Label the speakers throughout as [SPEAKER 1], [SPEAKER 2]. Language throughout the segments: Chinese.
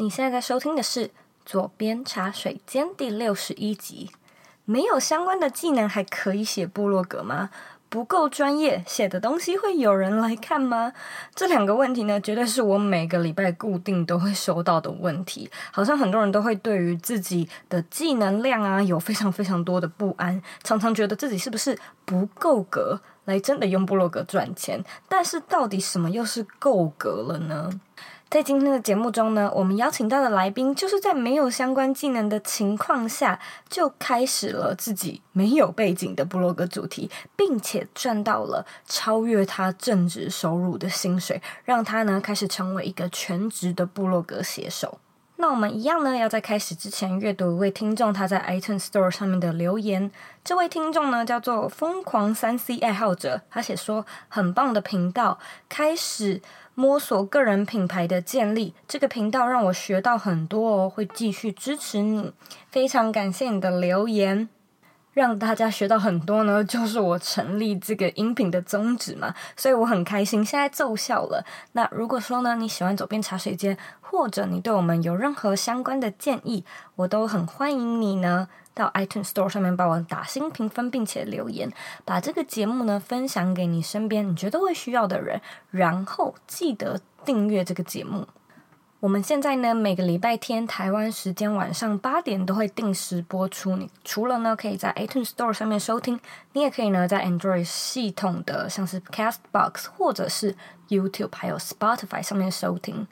[SPEAKER 1] 你现在在收听的是《左边茶水间》第六十一集。没有相关的技能还可以写部落格吗？不够专业，写的东西会有人来看吗？这两个问题呢，绝对是我每个礼拜固定都会收到的问题。好像很多人都会对于自己的技能量啊，有非常非常多的不安，常常觉得自己是不是不够格来真的用部落格赚钱。但是到底什么又是够格了呢？在今天的节目中呢，我们邀请到的来宾就是在没有相关技能的情况下，就开始了自己没有背景的部落格主题，并且赚到了超越他正职收入的薪水，让他呢开始成为一个全职的部落格写手。那我们一样呢，要在开始之前阅读一位听众他在 iTunes Store 上面的留言。这位听众呢叫做疯狂三 C 爱好者，他写说很棒的频道，开始摸索个人品牌的建立。这个频道让我学到很多哦，会继续支持你。非常感谢你的留言。让大家学到很多呢，就是我成立这个音频的宗旨嘛，所以我很开心，现在奏效了。那如果说呢，你喜欢走遍茶水间，或者你对我们有任何相关的建议，我都很欢迎你呢，到 iTunes Store 上面帮我打新评分，并且留言，把这个节目呢分享给你身边你觉得会需要的人，然后记得订阅这个节目。我们现在呢，每个礼拜天台湾时间晚上八点都会定时播出。你除了呢可以在 iTunes Store 上面收听，你也可以呢在 Android 系统的像是 Castbox 或者是 YouTube 还有 Spotify 上面收听。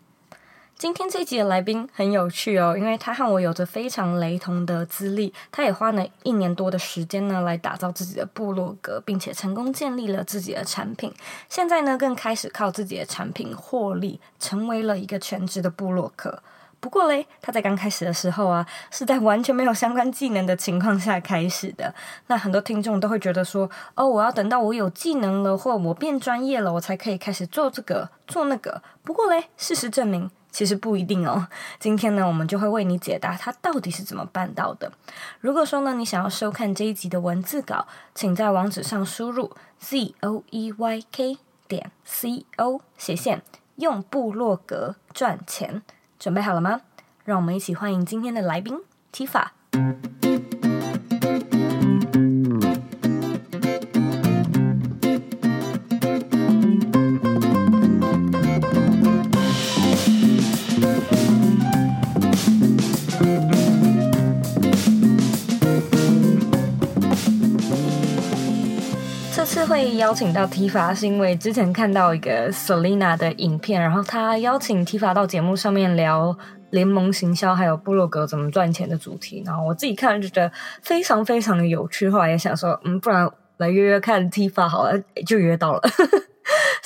[SPEAKER 1] 今天这一集的来宾很有趣哦，因为他和我有着非常雷同的资历，他也花了一年多的时间呢来打造自己的部落格，并且成功建立了自己的产品。现在呢，更开始靠自己的产品获利，成为了一个全职的部落客。不过嘞，他在刚开始的时候啊，是在完全没有相关技能的情况下开始的。那很多听众都会觉得说，哦，我要等到我有技能了，或我变专业了，我才可以开始做这个做那个。不过嘞，事实证明。其实不一定哦。今天呢，我们就会为你解答他到底是怎么办到的。如果说呢，你想要收看这一集的文字稿，请在网址上输入 z o e y k 点 c o 斜线用部落格赚钱。准备好了吗？让我们一起欢迎今天的来宾 Tifa。被邀请到 Tifa 是因为之前看到一个 Selina 的影片，然后他邀请 Tifa 到节目上面聊联盟行销还有部落格怎么赚钱的主题，然后我自己看就觉得非常非常的有趣，后来也想说，嗯，不然来约约看 Tifa 好了，就约到了。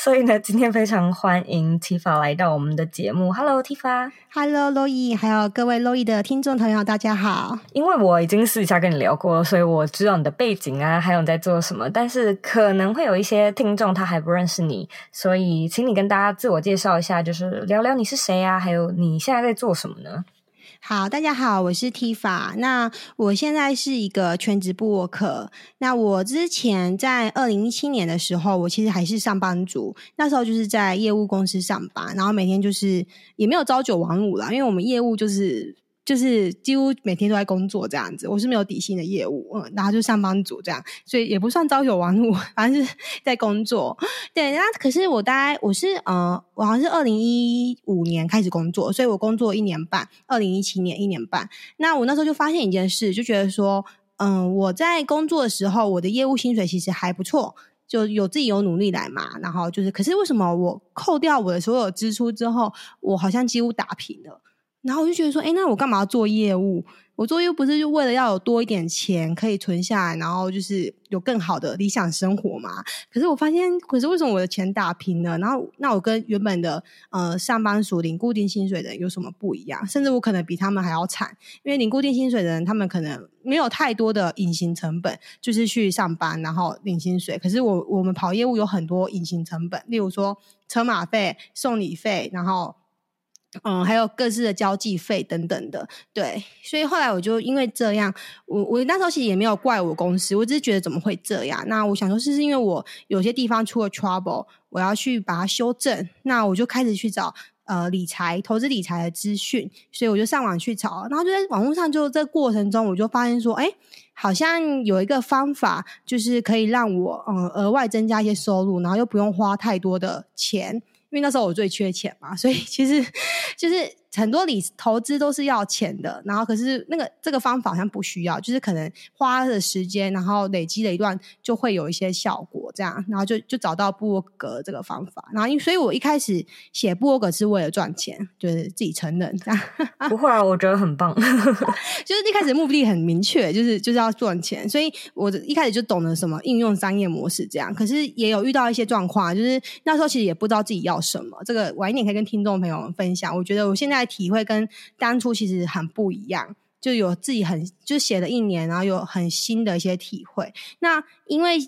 [SPEAKER 1] 所以呢，今天非常欢迎 Tifa 来到我们的节目。Hello，Tifa。
[SPEAKER 2] Hello，Loy，还有各位 Loy 的听众朋友，大家好。
[SPEAKER 1] 因为我已经私底下跟你聊过，所以我知道你的背景啊，还有你在做什么。但是可能会有一些听众他还不认识你，所以请你跟大家自我介绍一下，就是聊聊你是谁啊，还有你现在在做什么呢？
[SPEAKER 2] 好，大家好，我是 Tifa。那我现在是一个全职部落客。那我之前在二零一七年的时候，我其实还是上班族。那时候就是在业务公司上班，然后每天就是也没有朝九晚五啦，因为我们业务就是。就是几乎每天都在工作这样子，我是没有底薪的业务，嗯，然后就上班族这样，所以也不算朝九晚五，反正是在工作。对，那可是我大概我是呃，我好像是二零一五年开始工作，所以我工作一年半，二零一七年一年半。那我那时候就发现一件事，就觉得说，嗯、我在工作的时候，我的业务薪水其实还不错，就有自己有努力来嘛。然后就是，可是为什么我扣掉我的所有支出之后，我好像几乎打平了？然后我就觉得说，诶，那我干嘛要做业务？我做业务不是就为了要有多一点钱可以存下来，然后就是有更好的理想生活嘛？可是我发现，可是为什么我的钱打平了？然后那我跟原本的呃上班族领固定薪水的人有什么不一样？甚至我可能比他们还要惨，因为领固定薪水的人，他们可能没有太多的隐形成本，就是去上班然后领薪水。可是我我们跑业务有很多隐形成本，例如说车马费、送礼费，然后。嗯，还有各自的交际费等等的，对，所以后来我就因为这样，我我那时候其实也没有怪我公司，我只是觉得怎么会这样？那我想说，是是因为我有些地方出了 trouble，我要去把它修正，那我就开始去找呃理财、投资理财的资讯，所以我就上网去找，然后就在网络上就这过程中，我就发现说，哎，好像有一个方法，就是可以让我嗯额外增加一些收入，然后又不用花太多的钱，因为那时候我最缺钱嘛，所以其实就是。很多理投资都是要钱的，然后可是那个这个方法好像不需要，就是可能花的时间，然后累积了一段就会有一些效果，这样，然后就就找到布洛格这个方法，然后因所以我一开始写布洛格是为了赚钱，就是自己承认这样。
[SPEAKER 1] 不会啊，我觉得很棒，
[SPEAKER 2] 就是一开始目的很明确，就是就是要赚钱，所以我一开始就懂得什么应用商业模式这样，可是也有遇到一些状况，就是那时候其实也不知道自己要什么，这个晚一点可以跟听众朋友们分享。我觉得我现在。在体会跟当初其实很不一样，就有自己很就写了一年，然后有很新的一些体会。那因为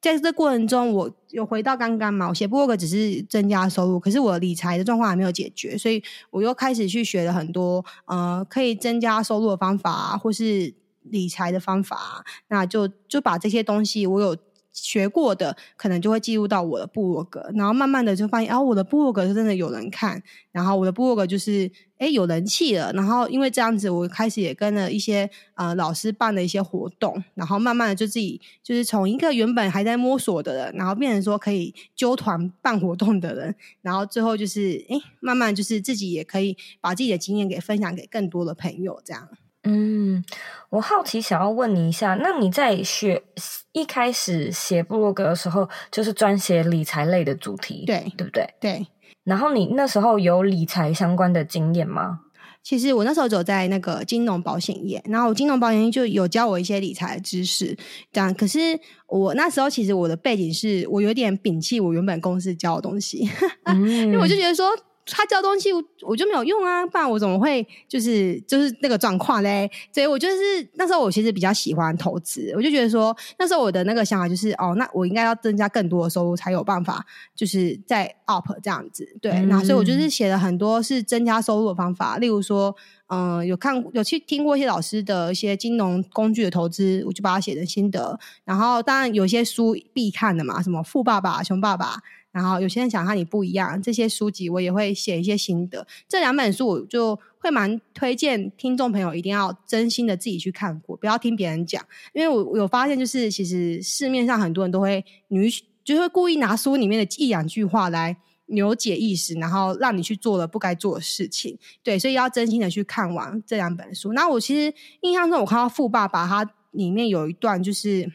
[SPEAKER 2] 在这过程中，我有回到刚刚嘛，我写博客只是增加收入，可是我理财的状况还没有解决，所以我又开始去学了很多呃可以增加收入的方法，或是理财的方法。那就就把这些东西我有。学过的可能就会记录到我的部落格，然后慢慢的就发现，哦，我的部落格是真的有人看，然后我的部落格就是诶有人气了，然后因为这样子，我开始也跟了一些呃老师办了一些活动，然后慢慢的就自己就是从一个原本还在摸索的人，然后变成说可以揪团办活动的人，然后最后就是诶慢慢就是自己也可以把自己的经验给分享给更多的朋友，这样。
[SPEAKER 1] 嗯，我好奇想要问你一下，那你在学一开始写部落格的时候，就是专写理财类的主题，
[SPEAKER 2] 对
[SPEAKER 1] 对不对？
[SPEAKER 2] 对。
[SPEAKER 1] 然后你那时候有理财相关的经验吗？
[SPEAKER 2] 其实我那时候走在那个金融保险业，然后金融保险业就有教我一些理财的知识，这样。可是我那时候其实我的背景是我有点摒弃我原本公司教的东西，嗯、因为我就觉得说。他教东西我我就没有用啊，不然我怎么会就是就是那个状况嘞？所以我就是那时候我其实比较喜欢投资，我就觉得说那时候我的那个想法就是哦，那我应该要增加更多的收入才有办法，就是在 up 这样子。对，嗯、那所以我就是写了很多是增加收入的方法，例如说，嗯、有看有去听过一些老师的一些金融工具的投资，我就把它写成心得。然后当然有些书必看的嘛，什么富爸爸穷爸爸。然后有些人想和你不一样，这些书籍我也会写一些心得。这两本书我就会蛮推荐听众朋友一定要真心的自己去看过，不要听别人讲。因为我我有发现，就是其实市面上很多人都会女，就会故意拿书里面的一两句话来扭解意识，然后让你去做了不该做的事情。对，所以要真心的去看完这两本书。那我其实印象中，我看到《富爸爸》，他里面有一段就是。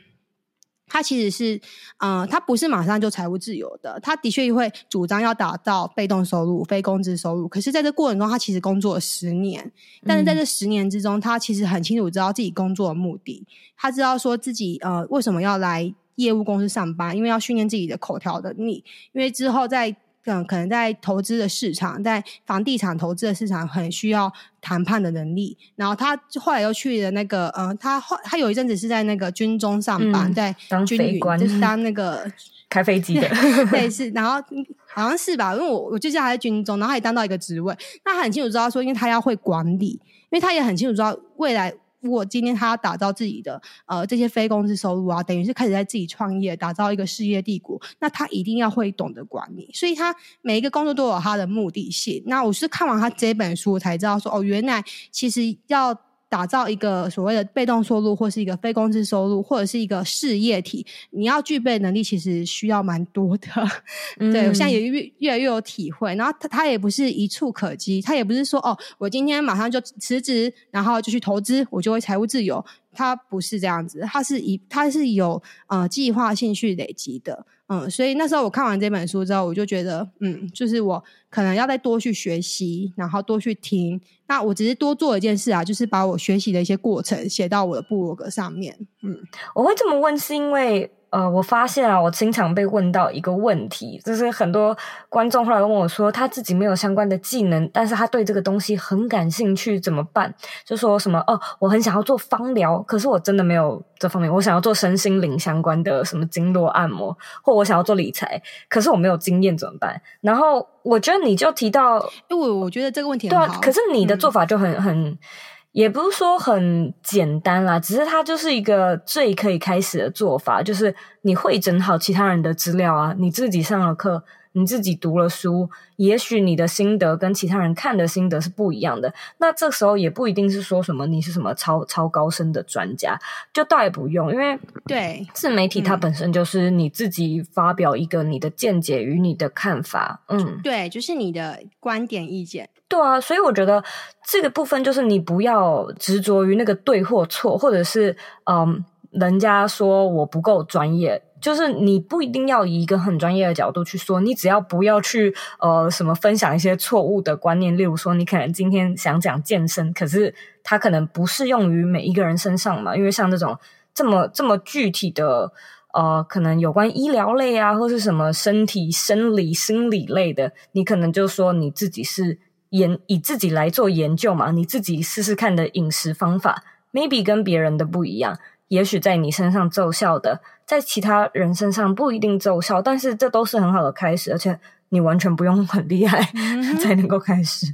[SPEAKER 2] 他其实是，呃，他不是马上就财务自由的。他的确会主张要达到被动收入、非工资收入。可是，在这过程中，他其实工作了十年。但是在这十年之中，他其实很清楚知道自己工作的目的。他知道说自己呃为什么要来业务公司上班，因为要训练自己的口条能力。因为之后在嗯，可能在投资的市场，在房地产投资的市场，很需要谈判的能力。然后他后来又去了那个，嗯，他后他有一阵子是在那个军中上班，嗯、在军旅，就是当那个
[SPEAKER 1] 开飞机的，
[SPEAKER 2] 对，是。然后好像是吧，因为我我就叫他在军中，然后他也当到一个职位。那他很清楚知道说，因为他要会管理，因为他也很清楚知道未来。如果今天他要打造自己的呃这些非工资收入啊，等于是开始在自己创业，打造一个事业帝国，那他一定要会懂得管理，所以他每一个工作都有他的目的性。那我是看完他这本书才知道说，哦，原来其实要。打造一个所谓的被动收入，或是一个非工资收入，或者是一个事业体，你要具备能力，其实需要蛮多的。嗯、对，我现在也越越来越有体会。然后他他也不是一触可及，他也不是说哦，我今天马上就辞职，然后就去投资，我就会财务自由。他不是这样子，他是以他是有呃计划性去累积的。嗯，所以那时候我看完这本书之后，我就觉得，嗯，就是我可能要再多去学习，然后多去听。那我只是多做一件事啊，就是把我学习的一些过程写到我的部落格上面。嗯，
[SPEAKER 1] 我会这么问，是因为。呃，我发现啊，我经常被问到一个问题，就是很多观众后来问我说，他自己没有相关的技能，但是他对这个东西很感兴趣，怎么办？就说什么哦，我很想要做芳疗，可是我真的没有这方面，我想要做身心灵相关的什么经络按摩，或我想要做理财，可是我没有经验，怎么办？然后我觉得你就提到，
[SPEAKER 2] 因为我我觉得这个问题很好，
[SPEAKER 1] 对啊，可是你的做法就很、嗯、很。也不是说很简单啦，只是它就是一个最可以开始的做法，就是你会整好其他人的资料啊，你自己上了课，你自己读了书，也许你的心得跟其他人看的心得是不一样的。那这时候也不一定是说什么你是什么超超高深的专家，就倒也不用，因为
[SPEAKER 2] 对
[SPEAKER 1] 自媒体它本身就是你自己发表一个你的见解与你的看法，嗯，
[SPEAKER 2] 对，就是你的观点意见。
[SPEAKER 1] 对啊，所以我觉得这个部分就是你不要执着于那个对或错，或者是嗯，人家说我不够专业。就是你不一定要以一个很专业的角度去说，你只要不要去呃什么分享一些错误的观念，例如说你可能今天想讲健身，可是它可能不适用于每一个人身上嘛，因为像这种这么这么具体的呃，可能有关医疗类啊，或是什么身体生理心理类的，你可能就说你自己是研以自己来做研究嘛，你自己试试看的饮食方法，maybe 跟别人的不一样。也许在你身上奏效的，在其他人身上不一定奏效，但是这都是很好的开始，而且你完全不用很厉害，嗯、才能够开始。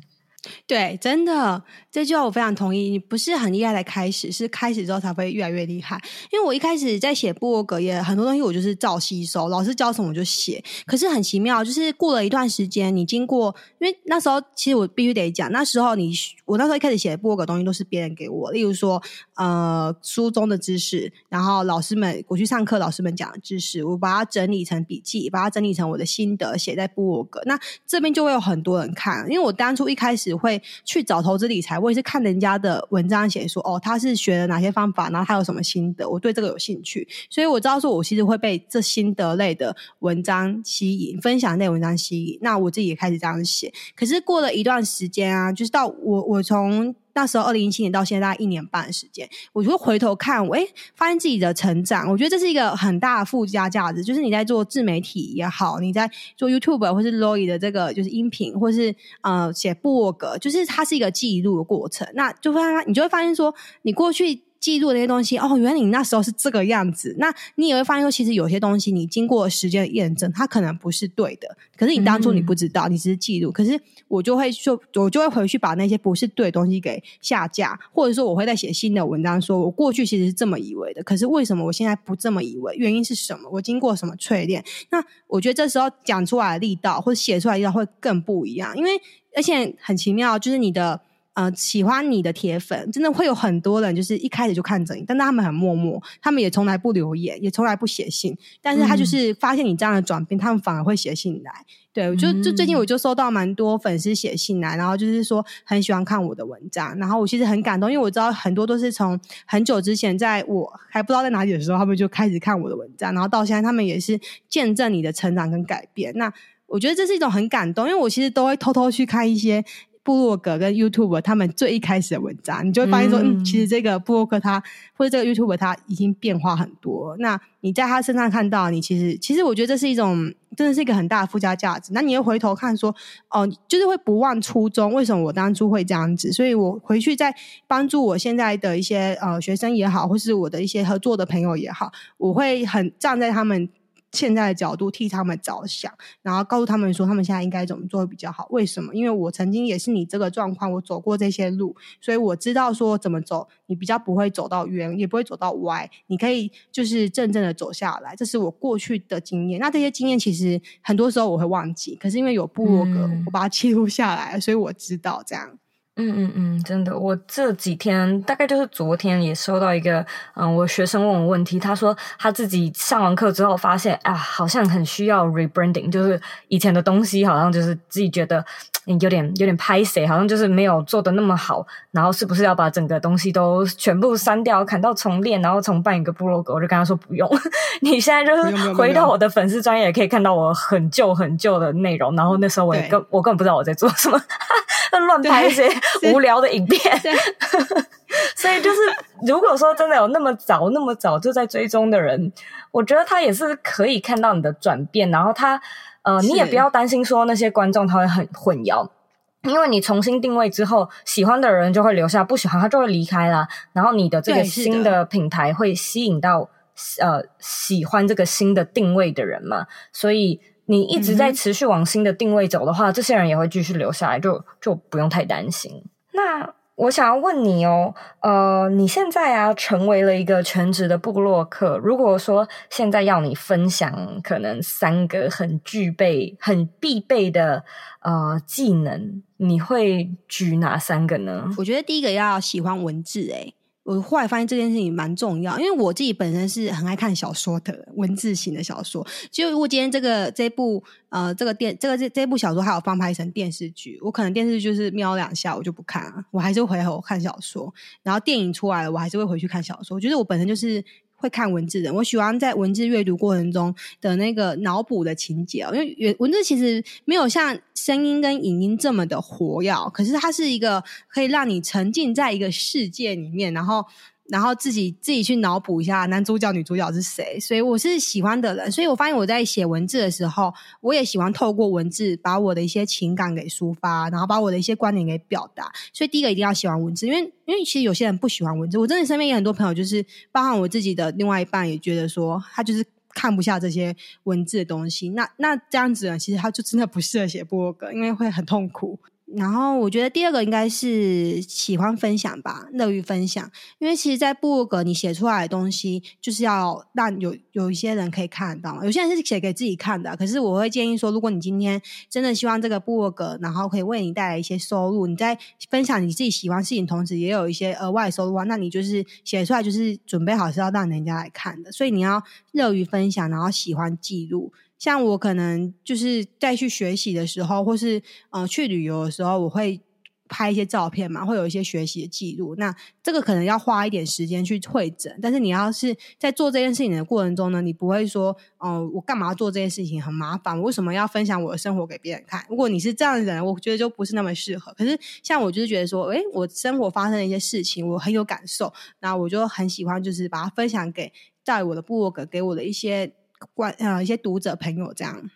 [SPEAKER 2] 对，真的这句话我非常同意。你不是很厉害的开始，是开始之后才会越来越厉害。因为我一开始在写部落格，也很多东西我就是照吸收，老师教什么我就写。可是很奇妙，就是过了一段时间，你经过，因为那时候其实我必须得讲，那时候你我那时候一开始写的部落格东西都是别人给我，例如说呃书中的知识，然后老师们我去上课，老师们讲的知识，我把它整理成笔记，把它整理成我的心得，写在部落格。那这边就会有很多人看，因为我当初一开始。只会去找投资理财，我也是看人家的文章写说，哦，他是学了哪些方法，然后他有什么心得，我对这个有兴趣，所以我知道说，我其实会被这心得类的文章吸引，分享类文章吸引，那我自己也开始这样写。可是过了一段时间啊，就是到我我从。那时候，二零一七年到现在大概一年半的时间，我就会回头看，我诶发现自己的成长。我觉得这是一个很大的附加价值，就是你在做自媒体也好，你在做 YouTube 或是 Lori 的这个就是音频，或是呃写部落格，就是它是一个记录的过程。那就发你就会发现说，你过去。记录那些东西哦，原来你那时候是这个样子。那你也会发现说，其实有些东西你经过时间的验证，它可能不是对的。可是你当初你不知道，嗯、你只是记录。可是我就会说，我就会回去把那些不是对的东西给下架，或者说我会再写新的文章，说我过去其实是这么以为的。可是为什么我现在不这么以为？原因是什么？我经过什么淬炼？那我觉得这时候讲出来的力道，或者写出来的力道会更不一样。因为而且很奇妙，就是你的。呃，喜欢你的铁粉真的会有很多人，就是一开始就看着你，但他们很默默，他们也从来不留言，也从来不写信。但是他就是发现你这样的转变，嗯、他们反而会写信来。对，我就就最近我就收到蛮多粉丝写信来，然后就是说很喜欢看我的文章，然后我其实很感动，因为我知道很多都是从很久之前，在我还不知道在哪里的时候，他们就开始看我的文章，然后到现在他们也是见证你的成长跟改变。那我觉得这是一种很感动，因为我其实都会偷偷去看一些。部落格跟 YouTube 他们最一开始的文章，你就会发现说，嗯，嗯，其实这个部落格它或者这个 YouTube 它已经变化很多。那你在他身上看到，你其实其实我觉得这是一种真的是一个很大的附加价值。那你又回头看说，哦，就是会不忘初衷，为什么我当初会这样子？所以我回去再帮助我现在的一些呃学生也好，或是我的一些合作的朋友也好，我会很站在他们。现在的角度替他们着想，然后告诉他们说他们现在应该怎么做比较好。为什么？因为我曾经也是你这个状况，我走过这些路，所以我知道说怎么走，你比较不会走到冤，也不会走到歪，你可以就是正正的走下来。这是我过去的经验。那这些经验其实很多时候我会忘记，可是因为有部落格，嗯、我把它记录下来，所以我知道这样。
[SPEAKER 1] 嗯嗯嗯，真的，我这几天大概就是昨天也收到一个，嗯，我学生问我问题，他说他自己上完课之后发现啊，好像很需要 rebranding，就是以前的东西好像就是自己觉得有点有点拍谁，好像就是没有做的那么好，然后是不是要把整个东西都全部删掉，砍到重练，然后重办一个部落格？我就跟他说不用，你现在就是回到我的粉丝专页，可以看到我很旧很旧的内容，然后那时候我也根我根本不知道我在做什么。乱拍一些 无聊的影片，所以就是如果说真的有那么早那么早就在追踪的人，我觉得他也是可以看到你的转变，然后他呃，你也不要担心说那些观众他会很混淆，因为你重新定位之后，喜欢的人就会留下，不喜欢他就会离开啦。然后你的这个新的品牌会吸引到呃喜欢这个新的定位的人嘛，所以。你一直在持续往新的定位走的话，嗯、这些人也会继续留下来，就就不用太担心。那我想要问你哦，呃，你现在啊成为了一个全职的部落客，如果说现在要你分享可能三个很具备、很必备的呃技能，你会举哪三个呢？
[SPEAKER 2] 我觉得第一个要喜欢文字，诶。我后来发现这件事情蛮重要，因为我自己本身是很爱看小说的文字型的小说。就如果今天这个这部呃这个电这个这这部小说还有翻拍成电视剧，我可能电视剧就是瞄两下我就不看了，我还是回头看小说。然后电影出来了，我还是会回去看小说。我觉得我本身就是。会看文字的，我喜欢在文字阅读过程中的那个脑补的情节哦，因为文字其实没有像声音跟影音这么的活跃，可是它是一个可以让你沉浸在一个世界里面，然后。然后自己自己去脑补一下男主角女主角是谁，所以我是喜欢的人，所以我发现我在写文字的时候，我也喜欢透过文字把我的一些情感给抒发，然后把我的一些观点给表达。所以第一个一定要喜欢文字，因为因为其实有些人不喜欢文字，我真的身边有很多朋友，就是包含我自己的另外一半也觉得说他就是看不下这些文字的东西。那那这样子呢，其实他就真的不适合写部落格，因为会很痛苦。然后我觉得第二个应该是喜欢分享吧，乐于分享。因为其实，在部落格你写出来的东西，就是要让有有一些人可以看到。有些人是写给自己看的，可是我会建议说，如果你今天真的希望这个部落格，然后可以为你带来一些收入，你在分享你自己喜欢事情同时，也有一些额外收入啊，那你就是写出来就是准备好是要让人家来看的。所以你要乐于分享，然后喜欢记录。像我可能就是在去学习的时候，或是呃去旅游的时候，我会拍一些照片嘛，会有一些学习的记录。那这个可能要花一点时间去汇整，但是你要是在做这件事情的过程中呢，你不会说，哦、我干嘛做这件事情很麻烦，我为什么要分享我的生活给别人看？如果你是这样的人，我觉得就不是那么适合。可是像我就是觉得说，诶，我生活发生的一些事情，我很有感受，那我就很喜欢，就是把它分享给在我的部落格给我的一些。关呃一些读者朋友这样，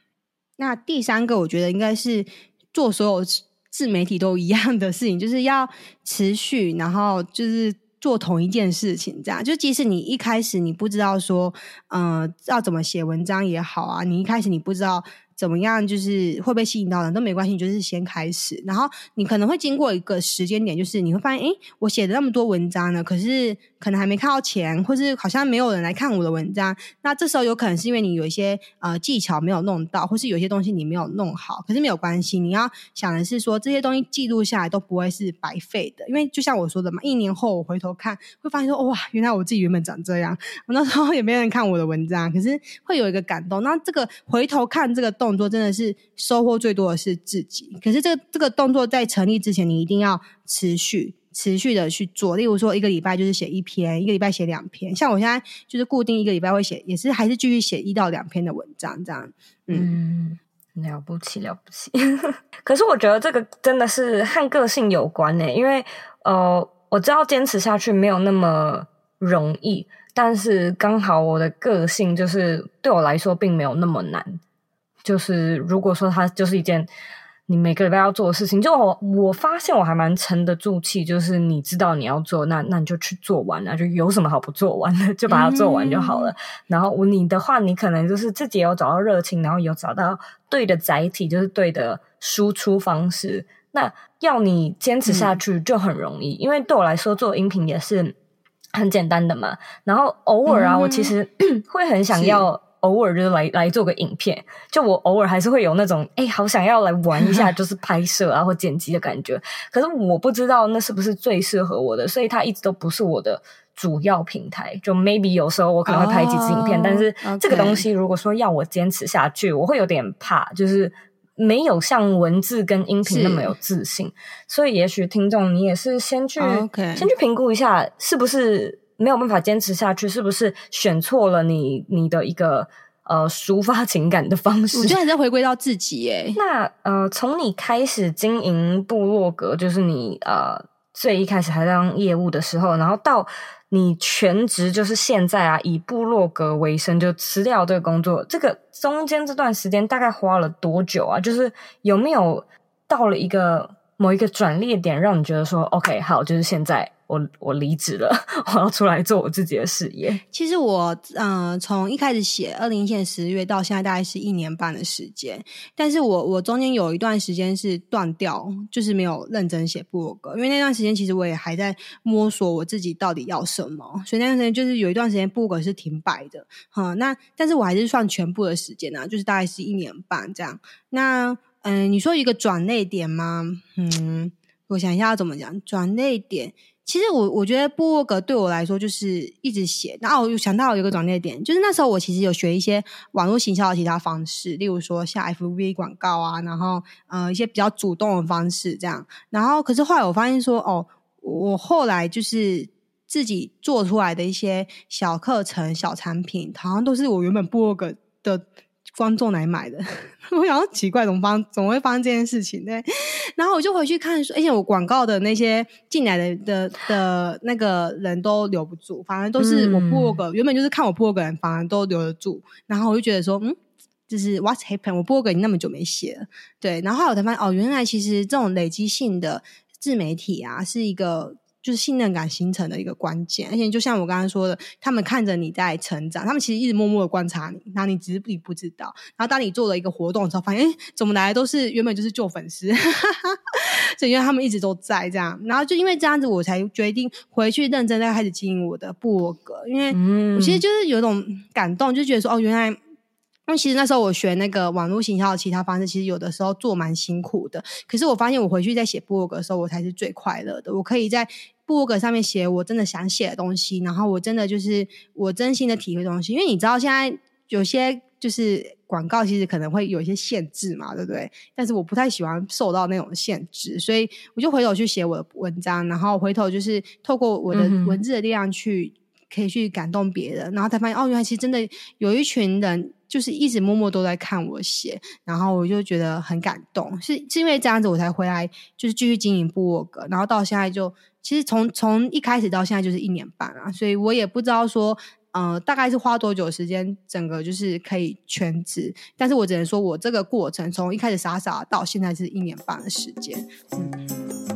[SPEAKER 2] 那第三个我觉得应该是做所有自媒体都一样的事情，就是要持续，然后就是做同一件事情这样。就即使你一开始你不知道说，嗯、要怎么写文章也好啊，你一开始你不知道。怎么样？就是会被吸引到的都没关系，就是先开始，然后你可能会经过一个时间点，就是你会发现，诶，我写了那么多文章呢，可是可能还没看到钱，或是好像没有人来看我的文章。那这时候有可能是因为你有一些呃技巧没有弄到，或是有些东西你没有弄好。可是没有关系，你要想的是说，这些东西记录下来都不会是白费的，因为就像我说的嘛，一年后我回头看，会发现说，哇，原来我自己原本长这样。我那时候也没人看我的文章，可是会有一个感动。那这个回头看这个动作真的是收获最多的是自己，可是这个这个动作在成立之前，你一定要持续持续的去做。例如说，一个礼拜就是写一篇，一个礼拜写两篇。像我现在就是固定一个礼拜会写，也是还是继续写一到两篇的文章这样。嗯，
[SPEAKER 1] 了不起了不起。可是我觉得这个真的是和个性有关呢，因为呃，我知道坚持下去没有那么容易，但是刚好我的个性就是对我来说并没有那么难。就是如果说它就是一件你每个礼拜要做的事情，就我我发现我还蛮沉得住气。就是你知道你要做，那那你就去做完啊，就有什么好不做完的，就把它做完就好了。嗯、然后你的话，你可能就是自己有找到热情，然后有找到对的载体，就是对的输出方式。那要你坚持下去就很容易，嗯、因为对我来说做音频也是很简单的嘛。然后偶尔啊，嗯、我其实 会很想要。偶尔就是来来做个影片，就我偶尔还是会有那种哎，好想要来玩一下，就是拍摄啊或剪辑的感觉。可是我不知道那是不是最适合我的，所以它一直都不是我的主要平台。就 maybe 有时候我可能会拍几支影片，oh, 但是这个东西如果说要我坚持下去.我会有点怕，就是没有像文字跟音频那么有自信。所以也许听众你也是先去、oh. 先去评估一下是不是。没有办法坚持下去，是不是选错了你你的一个呃抒发情感的方式？
[SPEAKER 2] 我觉得还是要回归到自己耶。
[SPEAKER 1] 那呃，从你开始经营部落格，就是你呃最一开始还在当业务的时候，然后到你全职，就是现在啊以部落格为生，就辞掉这个工作，这个中间这段时间大概花了多久啊？就是有没有到了一个某一个转捩点，让你觉得说 OK 好，就是现在。我我离职了，我要出来做我自己的事业。
[SPEAKER 2] 其实我嗯，从、一开始写二零一七年十月到现在，大概是一年半的时间。但是我我中间有一段时间是断掉，就是没有认真写部落格，因为那段时间其实我也还在摸索我自己到底要什么，所以那段时间就是有一段时间部落格是停摆的。哈、那但是我还是算全部的时间啊，就是大概是一年半这样。那嗯，你说一个转捩点吗？嗯，我想一下要怎么讲转捩点。其实我我觉得部落格对我来说就是一直写，然后我又想到有一个转捩点，就是那时候我其实有学一些网络行销的其他方式，例如说像 FV 广告啊，然后呃一些比较主动的方式这样。然后可是后来我发现说，哦，我后来就是自己做出来的一些小课程、小产品，好像都是我原本部落格的。观众来买的，我想说奇怪，怎么发怎么会发生这件事情呢？然后我就回去看说，而且我广告的那些进来的的的那个人都留不住，反而都是我部落格、嗯、原本就是看我部落格人，反而都留得住。然后我就觉得说，嗯，就是 What's happened？我部落格已经那么久没写了，对。然后后来我才发现，哦，原来其实这种累积性的自媒体啊，是一个。就是信任感形成的一个关键，而且就像我刚刚说的，他们看着你在成长，他们其实一直默默的观察你，然后你只是你不知道。然后当你做了一个活动的时候，发现哎，怎么来的都是原本就是旧粉丝，就因为他们一直都在这样。然后就因为这样子，我才决定回去认真再开始经营我的部落格，因为我其实就是有一种感动，就觉得说哦，原来。因为其实那时候我学那个网络行销的其他方式，其实有的时候做蛮辛苦的。可是我发现我回去在写部落格的时候，我才是最快乐的。我可以在部落格上面写我真的想写的东西，然后我真的就是我真心的体会东西。因为你知道现在有些就是广告其实可能会有一些限制嘛，对不对？但是我不太喜欢受到那种限制，所以我就回头去写我的文章，然后回头就是透过我的文字的力量去可以去感动别人，然后才发现哦，原来其实真的有一群人。就是一直默默都在看我写，然后我就觉得很感动，是是因为这样子我才回来，就是继续经营部落格，然后到现在就其实从从一开始到现在就是一年半啊，所以我也不知道说，呃，大概是花多久时间，整个就是可以全职，但是我只能说我这个过程从一开始傻傻到现在是一年半的时间，嗯。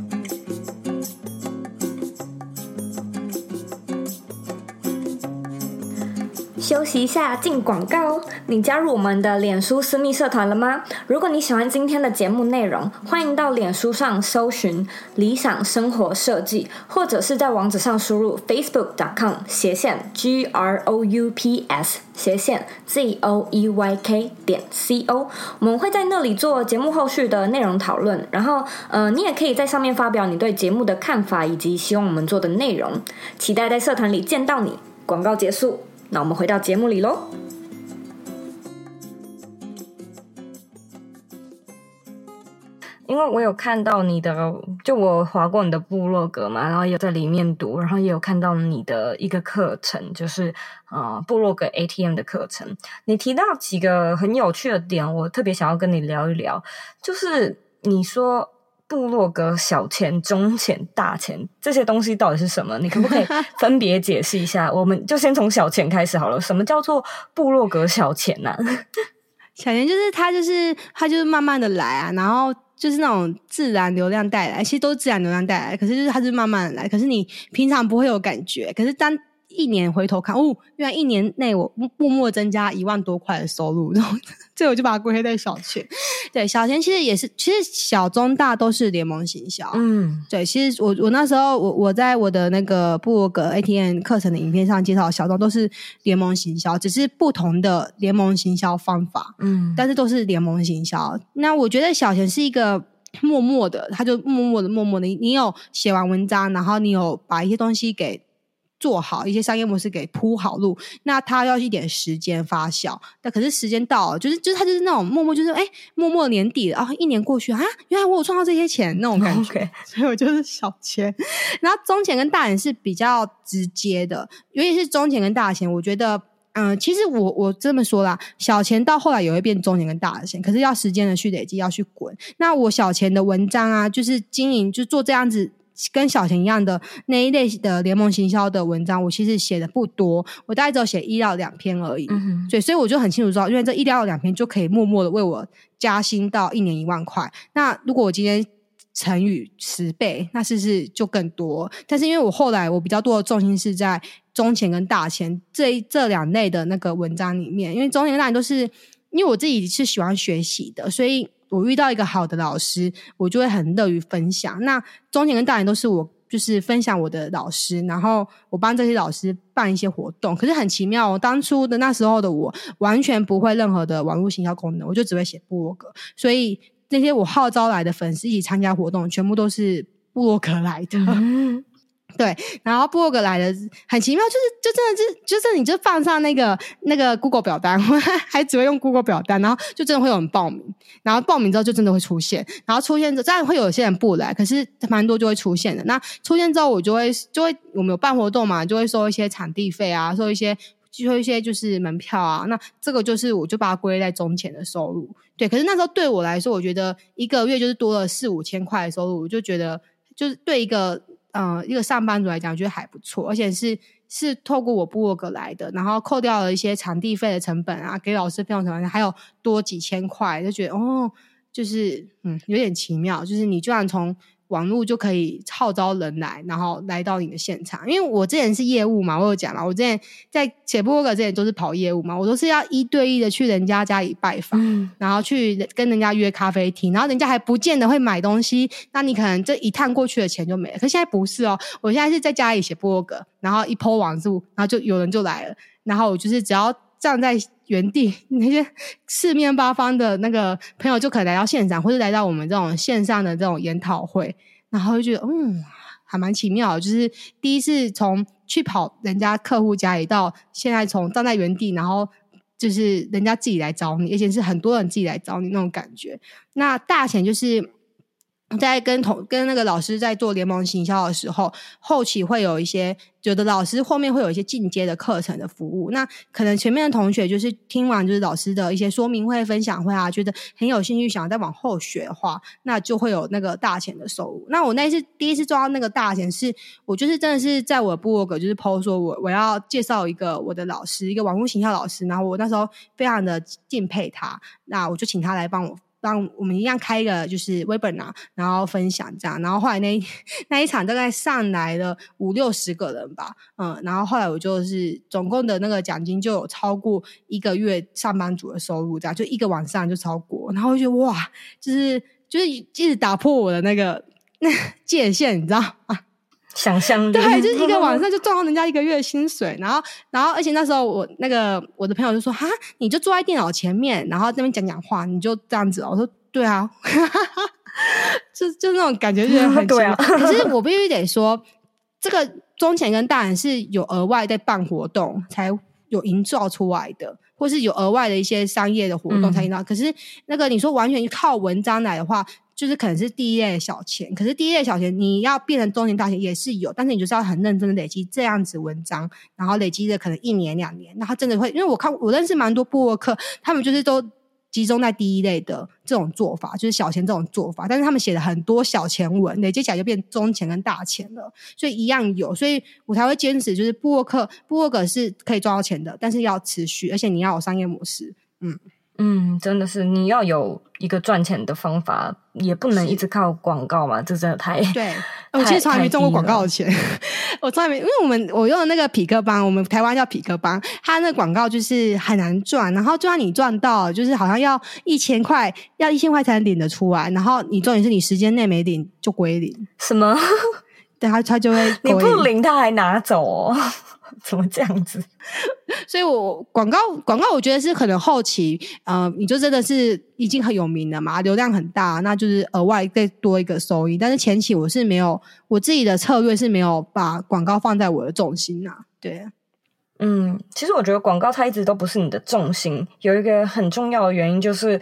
[SPEAKER 1] 休息一下，进广告。你加入我们的脸书私密社团了吗？如果你喜欢今天的节目内容，欢迎到脸书上搜寻“理想生活设计”，或者是在网址上输入 facebook.com 斜线 g r o u p s 斜线 z o e y k 点 c o。我们会在那里做节目后续的内容讨论。然后，呃，你也可以在上面发表你对节目的看法以及希望我们做的内容。期待在社团里见到你。广告结束。那我们回到节目里喽，因为我有看到你的，就我划过你的部落格嘛，然后也在里面读，然后也有看到你的一个课程，就是呃部落格 ATM 的课程。你提到几个很有趣的点，我特别想要跟你聊一聊，就是你说。部落格小钱、中钱、大钱这些东西到底是什么？你可不可以 分别解释一下？我们就先从小钱开始好了。什么叫做部落格小钱呢、啊？
[SPEAKER 2] 小钱就是它，就是它，就是慢慢的来啊，然后就是那种自然流量带来，其实都是自然流量带来，可是就是它是慢慢的来，可是你平常不会有感觉，可是当。一年回头看，哦，原来一年内我默默增加一万多块的收入，然后这我就把它归类在小钱。对，小钱其实也是，其实小中大都是联盟行销。嗯，对，其实我我那时候我我在我的那个部落格 ATM 课程的影片上介绍，小中都是联盟行销，只是不同的联盟行销方法。嗯，但是都是联盟行销。那我觉得小钱是一个默默的，他就默默的默默的，你有写完文章，然后你有把一些东西给。做好一些商业模式，给铺好路，那他要一点时间发酵。但可是时间到了，就是就是他就是那种默默，就是哎，默默年底了啊，一年过去啊，原来我有赚到这些钱那种感觉。所以我就是小钱，然后中钱跟大钱是比较直接的，尤其是中钱跟大钱，我觉得嗯、呃，其实我我这么说啦，小钱到后来也会变中钱跟大钱，可是要时间的去累积，要去滚。那我小钱的文章啊，就是经营，就做这样子。跟小钱一样的那一类的联盟行销的文章，我其实写的不多，我大概只有写一到两篇而已。嗯哼，所以所以我就很清楚知道，因为这一到两篇就可以默默的为我加薪到一年一万块。那如果我今天乘以十倍，那是不是就更多？但是因为我后来我比较多的重心是在中前跟大前这这两类的那个文章里面，因为中前跟大前都是因为我自己是喜欢学习的，所以我遇到一个好的老师，我就会很乐于分享。那中年跟大前都是我。就是分享我的老师，然后我帮这些老师办一些活动。可是很奇妙哦，当初的那时候的我完全不会任何的网络行销功能，我就只会写部落格。所以那些我号召来的粉丝一起参加活动，全部都是部落格来的。对，然后部落格来的很奇妙，就是就真的就就是你就放上那个那个 Google 表单，还只会用 Google 表单，然后就真的会有人报名，然后报名之后就真的会出现，然后出现之后当然会有些人不来，可是蛮多就会出现的。那出现之后，我就会就会我们有办活动嘛，就会收一些场地费啊，收一些收一些就是门票啊。那这个就是我就把它归类在中前的收入。对，可是那时候对我来说，我觉得一个月就是多了四五千块的收入，我就觉得就是对一个。嗯，一个上班族来讲，我觉得还不错，而且是是透过我部落格来的，然后扣掉了一些场地费的成本啊，给老师费用什么，还有多几千块，就觉得哦，就是嗯，有点奇妙，就是你居然从。网络就可以号召人来，然后来到你的现场。因为我之前是业务嘛，我有讲嘛，我之前在写部落格之前都是跑业务嘛，我都是要一对一的去人家家里拜访，嗯、然后去跟人家约咖啡厅，然后人家还不见得会买东西，那你可能这一趟过去的钱就没了。可现在不是哦，我现在是在家里写部落格，然后一 po 网路，然后就有人就来了，然后我就是只要站在。原地 那些四面八方的那个朋友就可以来到现场，或者来到我们这种线上的这种研讨会，然后就觉得嗯，还蛮奇妙。就是第一次从去跑人家客户家里，到现在从站在原地，然后就是人家自己来找你，而且是很多人自己来找你那种感觉。那大钱就是。在跟同跟那个老师在做联盟行销的时候，后期会有一些，有的老师后面会有一些进阶的课程的服务。那可能前面的同学就是听完就是老师的一些说明会、分享会啊，觉得很有兴趣，想要再往后学的话，那就会有那个大钱的收入。那我那次第一次做到那个大钱，是我就是真的是在我的部落格就是 po 说我我要介绍一个我的老师，一个网络行销老师，然后我那时候非常的敬佩他，那我就请他来帮我。让我们一样开一个就是 webinar，然后分享这样，然后后来那 那一场大概上来了五六十个人吧，嗯，然后后来我就是总共的那个奖金就有超过一个月上班族的收入，这样就一个晚上就超过，然后我就哇，就是就是一直打破我的那个那 界限，你知道啊？
[SPEAKER 1] 想象力
[SPEAKER 2] 对，就是一个 晚上就赚到人家一个月的薪水，然后，然后，而且那时候我那个我的朋友就说：“哈，你就坐在电脑前面，然后那边讲讲话，你就这样子。”我说：“对啊，就就那种感觉，就 很对啊。可是我必须得说，这个中前跟大人是有额外在办活动才有营造出来的，或是有额外的一些商业的活动才营造。嗯、可是那个你说完全靠文章来的话。”就是可能是第一类小钱，可是第一类小钱你要变成中前大钱也是有，但是你就是要很认真的累积这样子文章，然后累积的可能一年两年，那他真的会，因为我看我认识蛮多布洛克，他们就是都集中在第一类的这种做法，就是小钱这种做法，但是他们写了很多小钱文，累积起来就变中钱跟大钱了，所以一样有，所以我才会坚持，就是布洛克布洛格是可以赚到钱的，但是要持续，而且你要有商业模式，嗯。
[SPEAKER 1] 嗯，真的是你要有一个赚钱的方法，也不能一直靠广告嘛，这真的太
[SPEAKER 2] 对。我其实从来没赚过广告的钱，我从来没，因为我们我用的那个匹克邦，我们台湾叫匹克邦，它那个广告就是很难赚，然后就算你赚到，就是好像要一千块，要一千块才能领得出来，然后你重点是你时间内没领就归零，
[SPEAKER 1] 什么？
[SPEAKER 2] 对，他他就会
[SPEAKER 1] 你不领他还拿走哦。怎么这样子？
[SPEAKER 2] 所以我广告广告，我觉得是可能后期，呃，你就真的是已经很有名了嘛，流量很大，那就是额外再多一个收益。但是前期我是没有，我自己的策略是没有把广告放在我的重心呐。对，
[SPEAKER 1] 嗯，其实我觉得广告它一直都不是你的重心，有一个很重要的原因就是。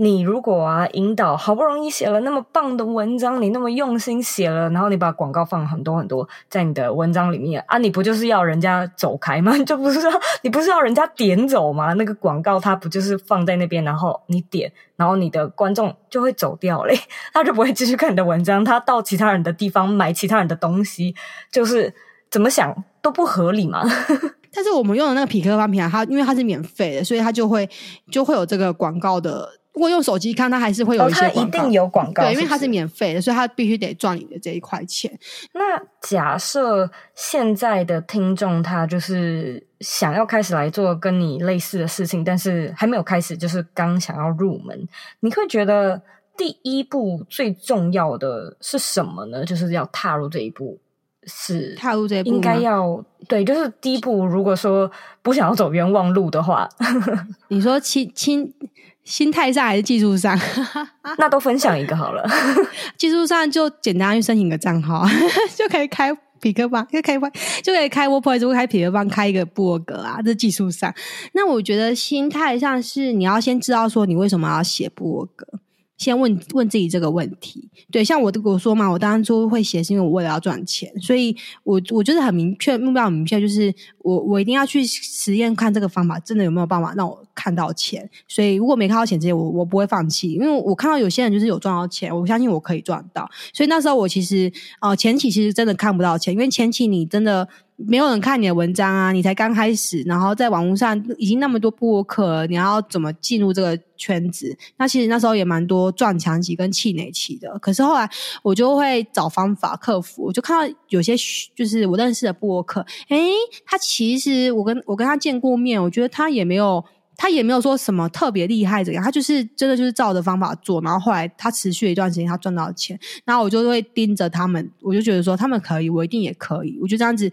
[SPEAKER 1] 你如果啊，引导好不容易写了那么棒的文章，你那么用心写了，然后你把广告放很多很多在你的文章里面啊，你不就是要人家走开吗？就不是说你不是要人家点走吗？那个广告它不就是放在那边，然后你点，然后你的观众就会走掉嘞，他就不会继续看你的文章，他到其他人的地方买其他人的东西，就是怎么想都不合理嘛。但
[SPEAKER 2] 是我们用的那个匹克方平台，它因为它是免费的，所以它就会就会有这个广告的。如果用手机看，它还是会有一些广告，
[SPEAKER 1] 哦、一定有广告
[SPEAKER 2] 对，因为它是免费的，所以它必须得赚你的这一块钱。
[SPEAKER 1] 那假设现在的听众他就是想要开始来做跟你类似的事情，但是还没有开始，就是刚想要入门，你会觉得第一步最重要的是什么呢？就是要踏入这一步，是
[SPEAKER 2] 踏入这一步
[SPEAKER 1] 应该要对，就是第一步。如果说不想要走冤枉路的话，
[SPEAKER 2] 你说心心。心态上还是技术上，
[SPEAKER 1] 那都分享一个好了。
[SPEAKER 2] 技术上就简单去申请个账号，就可以开匹克邦，就可以开就可以开 WordPress，就开匹克邦，开一个部落格啊。这技术上，那我觉得心态上是你要先知道说你为什么要写部落格。先问问自己这个问题，对，像我我说嘛，我当初会写是因为我为了要赚钱，所以我我就是很明确目标很明确，就是我我一定要去实验看这个方法真的有没有办法让我看到钱，所以如果没看到钱这些，我我不会放弃，因为我看到有些人就是有赚到钱，我相信我可以赚到，所以那时候我其实呃前期其实真的看不到钱，因为前期你真的。没有人看你的文章啊，你才刚开始，然后在网络上已经那么多部落客，你要怎么进入这个圈子？那其实那时候也蛮多撞墙期跟气馁期的。可是后来我就会找方法克服，我就看到有些就是我认识的部落客，诶，他其实我跟我跟他见过面，我觉得他也没有。他也没有说什么特别厉害怎样，他就是真的就是照着方法做，然后后来他持续了一段时间，他赚到钱，然后我就会盯着他们，我就觉得说他们可以，我一定也可以，我就这样子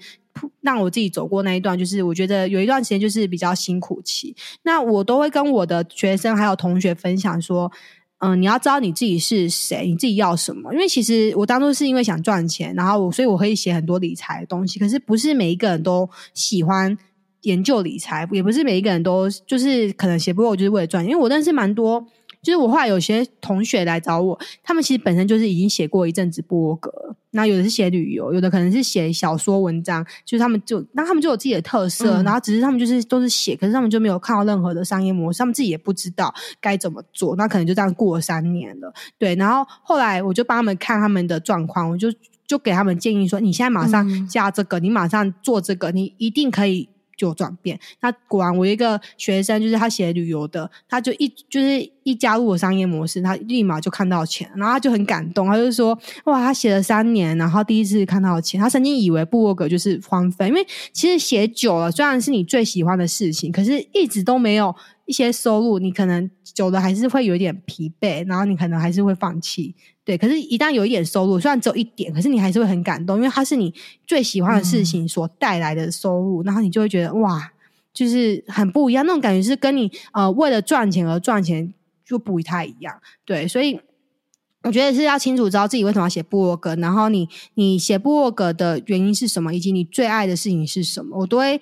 [SPEAKER 2] 让我自己走过那一段，就是我觉得有一段时间就是比较辛苦期，那我都会跟我的学生还有同学分享说，嗯、你要知道你自己是谁，你自己要什么，因为其实我当初是因为想赚钱，然后我所以我可以写很多理财的东西，可是不是每一个人都喜欢。研究理财也不是每一个人都就是可能写部落格就是为了赚，因为我认识蛮多，就是我后来有些同学来找我，他们其实本身就是已经写过一阵子部落格，那有的是写旅游，有的可能是写小说文章，就是他们就那他们就有自己的特色，嗯、然后只是他们就是都是写，可是他们就没有看到任何的商业模式，他们自己也不知道该怎么做，那可能就这样过了三年了，对，然后后来我就帮他们看他们的状况，我就就给他们建议说，你现在马上加这个，嗯、你马上做这个，你一定可以。就转变，那果然我一个学生就是他写旅游的，他就一就是一加入我商业模式，他立马就看到钱，然后他就很感动，他就说哇，他写了三年，然后第一次看到钱，他曾经以为部落格就是荒废，因为其实写久了，虽然是你最喜欢的事情，可是一直都没有一些收入，你可能久了还是会有点疲惫，然后你可能还是会放弃。对，可是，一旦有一点收入，虽然只有一点，可是你还是会很感动，因为它是你最喜欢的事情所带来的收入，嗯、然后你就会觉得哇，就是很不一样，那种感觉是跟你呃为了赚钱而赚钱就不太一样。对，所以我觉得是要清楚知道自己为什么要写部落格，然后你你写部落格的原因是什么，以及你最爱的事情是什么，我都会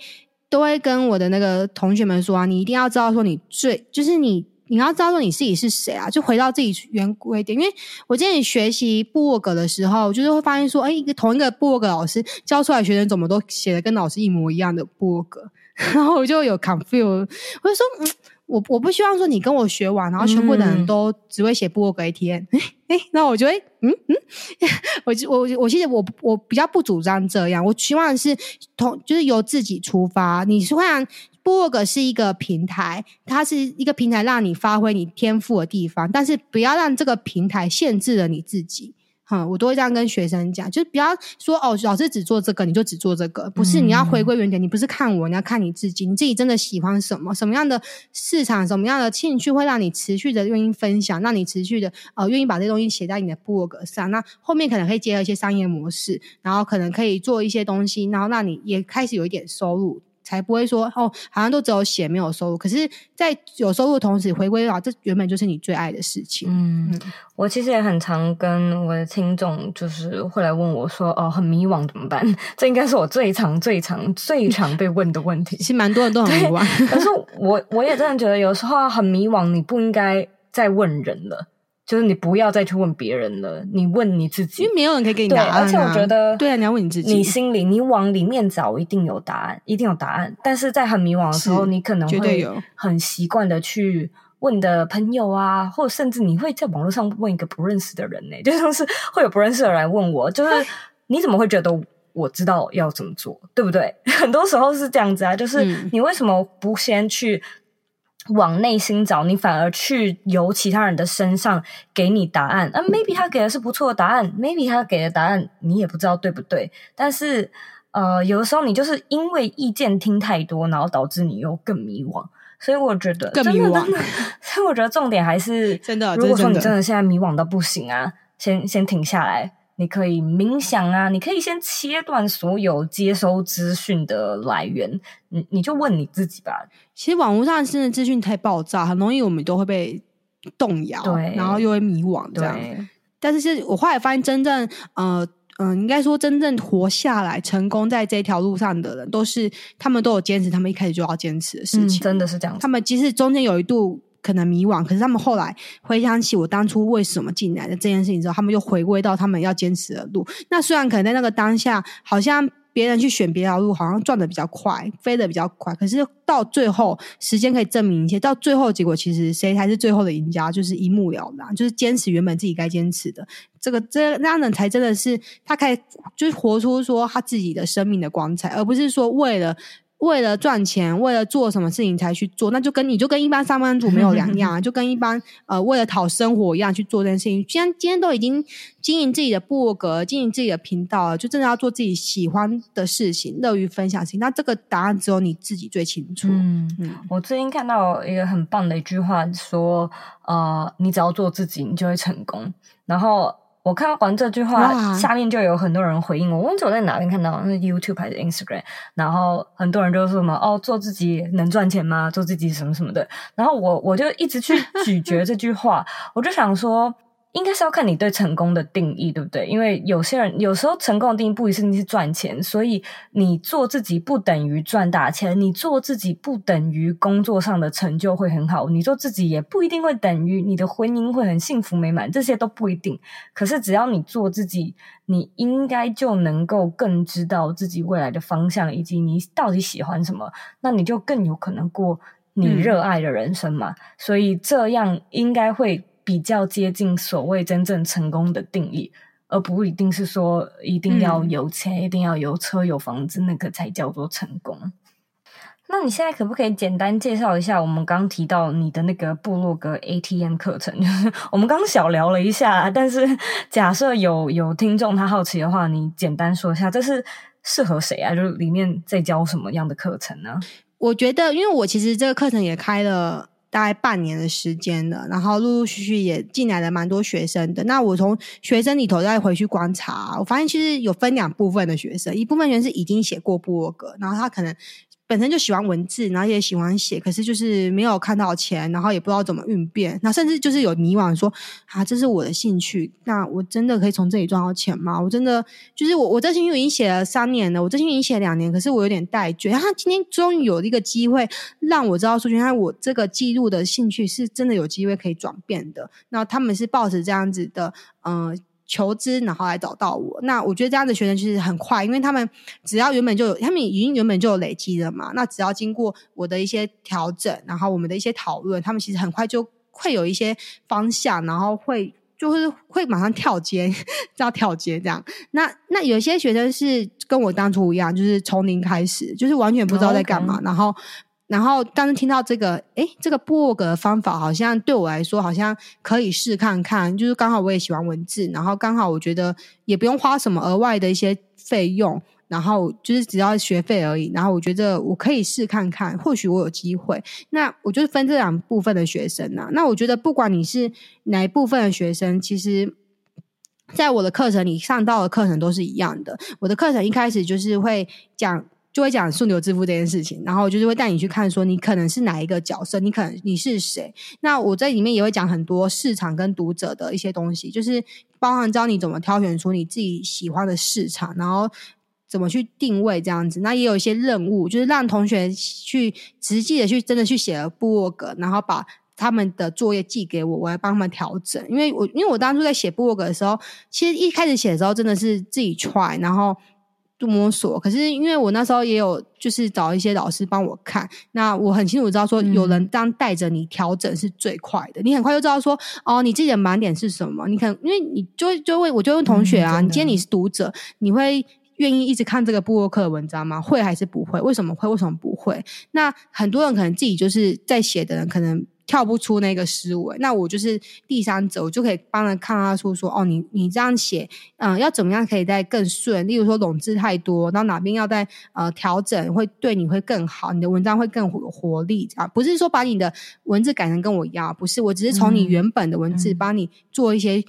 [SPEAKER 2] 都会跟我的那个同学们说啊，你一定要知道说你最就是你。你要知道说你自己是谁啊？就回到自己原归点。因为我之前学习部落格的时候，就是会发现说，哎，一个同一个部落格老师教出来学生怎么都写的跟老师一模一样的部落格，然后我就有 confuse，我就说，嗯，我我不希望说你跟我学完，然后全部的人都只会写部落格一天，哎哎，那我就会，嗯嗯，我我我其实我我比较不主张这样，我希望是同就是由自己出发，你虽然。部落格是一个平台，它是一个平台，让你发挥你天赋的地方，但是不要让这个平台限制了你自己。哈，我都会这样跟学生讲，就是不要说哦，老师只做这个，你就只做这个，不是，你要回归原点，你不是看我，你要看你自己，你自己真的喜欢什么，什么样的市场，什么样的兴趣会让你持续的愿意分享，让你持续的呃愿意把这些东西写在你的部落格上，那后面可能可以结合一些商业模式，然后可能可以做一些东西，然后让你也开始有一点收入。才不会说哦，好像都只有写没有收入。可是，在有收入的同时，回归到这原本就是你最爱的事情。嗯，嗯，
[SPEAKER 1] 我其实也很常跟我的听众，就是会来问我说：“哦，很迷惘怎么办？”这应该是我最常、最常、最常被问的问题。
[SPEAKER 2] 其实蛮多人都很迷惘，
[SPEAKER 1] 可是我我也真的觉得，有时候很迷惘，你不应该再问人了。就是你不要再去问别人了，你问你自己，
[SPEAKER 2] 因为没有人可以给你答案啊。
[SPEAKER 1] 而且我觉得，
[SPEAKER 2] 对啊，你要问你自己，
[SPEAKER 1] 你心里你往里面找，一定有答案，一定有答案。但是在很迷惘的时候，你可能会很习惯的去问的朋友啊，或者甚至你会在网络上问一个不认识的人呢，就像是会有不认识的人来问我，就是你怎么会觉得我知道要怎么做，对不对？很多时候是这样子啊，就是你为什么不先去？往内心找，你反而去由其他人的身上给你答案。啊，maybe 他给的是不错的答案，maybe 他给的答案你也不知道对不对。但是，呃，有的时候你就是因为意见听太多，然后导致你又更迷惘。所以我觉得
[SPEAKER 2] 更迷惘。
[SPEAKER 1] 所以我觉得重点还是
[SPEAKER 2] 真的。
[SPEAKER 1] 如果说你真的现在迷惘到不行啊，先先停下来。你可以冥想啊，你可以先切断所有接收资讯的来源，你你就问你自己吧。
[SPEAKER 2] 其实网络上现在资讯太爆炸，很容易我们都会被动摇，
[SPEAKER 1] 对，
[SPEAKER 2] 然后又会迷惘这样。
[SPEAKER 1] 对。
[SPEAKER 2] 但是是我后来发现，真正呃嗯、呃，应该说真正活下来、成功在这条路上的人，都是他们都有坚持，他们一开始就要坚持的事情，
[SPEAKER 1] 嗯、真的是这样。
[SPEAKER 2] 他们其实中间有一度。可能迷惘，可是他们后来回想起我当初为什么进来的这件事情之后，他们又回归到他们要坚持的路。那虽然可能在那个当下，好像别人去选别条路，好像转得比较快，飞得比较快，可是到最后，时间可以证明一切。到最后结果，其实谁才是最后的赢家，就是一目了然，就是坚持原本自己该坚持的。这个这那样人才真的是他可以，就是活出说他自己的生命的光彩，而不是说为了。为了赚钱，为了做什么事情才去做，那就跟你就跟一般上班族没有两样，就跟一般呃为了讨生活一样去做这件事情。既然今天都已经经营自己的部落格，经营自己的频道了，就真的要做自己喜欢的事情，乐于分享事情。那这个答案只有你自己最清楚。
[SPEAKER 1] 嗯嗯，我最近看到一个很棒的一句话，说呃，你只要做自己，你就会成功。然后。我看完这句话，下面就有很多人回应我。我忘记我在哪边看到，是 YouTube 还是 Instagram？然后很多人就说什么：“哦，做自己能赚钱吗？做自己什么什么的。”然后我我就一直去 咀嚼这句话，我就想说。应该是要看你对成功的定义，对不对？因为有些人有时候成功的定义不一定是赚钱，所以你做自己不等于赚大钱，你做自己不等于工作上的成就会很好，你做自己也不一定会等于你的婚姻会很幸福美满，这些都不一定。可是只要你做自己，你应该就能够更知道自己未来的方向，以及你到底喜欢什么，那你就更有可能过你热爱的人生嘛。嗯。所以这样应该会。比较接近所谓真正成功的定义，而不一定是说一定要有钱，嗯、一定要有车有房子，那个才叫做成功。那你现在可不可以简单介绍一下我们刚提到你的那个部落格 ATM 课程？就是我们刚小聊了一下，但是 假设有有听众他好奇的话，你简单说一下，这是适合谁啊？就是里面在教什么样的课程呢？
[SPEAKER 2] 我觉得，因为我其实这个课程也开了。大概半年的时间了，然后陆陆续续也进来了蛮多学生的。那我从学生里头再回去观察，我发现其实有分两部分的学生，一部分学生是已经写过部落格，然后他可能。本身就喜欢文字，然后也喜欢写，可是就是没有看到钱，然后也不知道怎么运变，那甚至就是有迷惘说，啊，这是我的兴趣，那我真的可以从这里赚到钱吗？我真的就是我，我这兴趣已经写了三年了，我这兴趣已经写了两年，可是我有点怠倦。他今天终于有一个机会让我知道说，原来我这个记录的兴趣是真的有机会可以转变的。那他们是抱着这样子的，嗯、求知，然后来找到我。那我觉得这样的学生其实很快，因为他们只要原本就有，他们已经原本就有累积了嘛。那只要经过我的一些调整，然后我们的一些讨论，他们其实很快就会有一些方向，然后会就是会马上跳阶，叫跳阶这样。那那有些学生是跟我当初一样，就是从零开始，就是完全不知道在干嘛，然后。然后当时听到这个，诶，这个部落格的方法好像对我来说好像可以试看看，就是刚好我也喜欢文字，然后刚好我觉得也不用花什么额外的一些费用，然后就是只要学费而已。然后我觉得我可以试看看，或许我有机会。那我就是分这两部分的学生呐。那我觉得不管你是哪一部分的学生，其实在我的课程里上到的课程都是一样的。我的课程一开始就是会讲。就会讲顺流致富这件事情，然后就是会带你去看，说你可能是哪一个角色，你可能你是谁。那我在里面也会讲很多市场跟读者的一些东西，就是包含教你怎么挑选出你自己喜欢的市场，然后怎么去定位这样子。那也有一些任务，就是让同学去实际的去真的去写了部落格，然后把他们的作业寄给我，我来帮他们调整。因为我因为我当初在写部落格的时候，其实一开始写的时候真的是自己 try，然后。摸索，可是因为我那时候也有就是找一些老师帮我看，那我很清楚知道说有人这样带着你调整是最快的，嗯、你很快就知道说哦，你自己的盲点是什么？你可能因为你就就会我就问同学啊，嗯、你今天你是读者，你会。愿意一直看这个布洛克的文章吗？会还是不会？为什么会？为什么不会？那很多人可能自己就是在写的人，可能。跳不出那个思维，那我就是第三者，我就可以帮他看他出说，哦，你你这样写，嗯，要怎么样可以再更顺？例如说笼字太多，然后哪边要再呃调整，会对你会更好，你的文章会更有活力，这样不是说把你的文字改成跟我一样，不是，我只是从你原本的文字帮你做一些。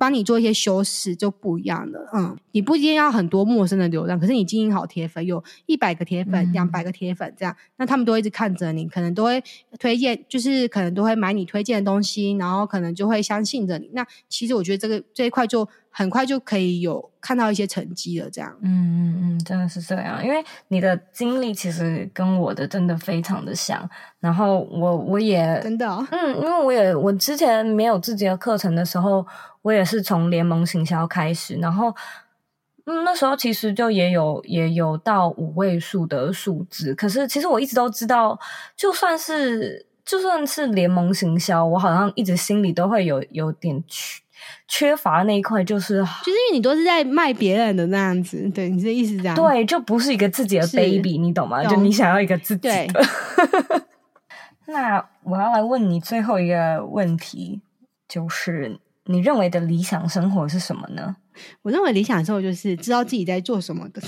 [SPEAKER 2] 嗯帮你做一些修饰就不一样了，嗯，你不一定要很多陌生的流量，可是你经营好铁粉，有一百个铁粉、两百个铁粉这样，那他们都一直看着你，可能都会推荐，就是可能都会买你推荐的东西，然后可能就会相信着你。那其实我觉得这个这一块就。很快就可以有看到一些成绩了，这样。嗯
[SPEAKER 1] 嗯嗯，真的是这样，因为你的经历其实跟我的真的非常的像。然后我我也
[SPEAKER 2] 真的，哦，
[SPEAKER 1] 嗯，因为我也我之前没有自己的课程的时候，我也是从联盟行销开始，然后嗯，那时候其实就也有也有到五位数的数字。可是其实我一直都知道，就算是就算是联盟行销，我好像一直心里都会有有点去。缺乏那一块就是，
[SPEAKER 2] 就是因为你都是在卖别人的那样子，对，你的意思是这样？
[SPEAKER 1] 对，就不是一个自己的 baby，你懂吗？懂，就你想要一个自己 那我要来问你最后一个问题，就是你认为的理想生活是什么呢？
[SPEAKER 2] 我认为理想生活就是知道自己在做什么的，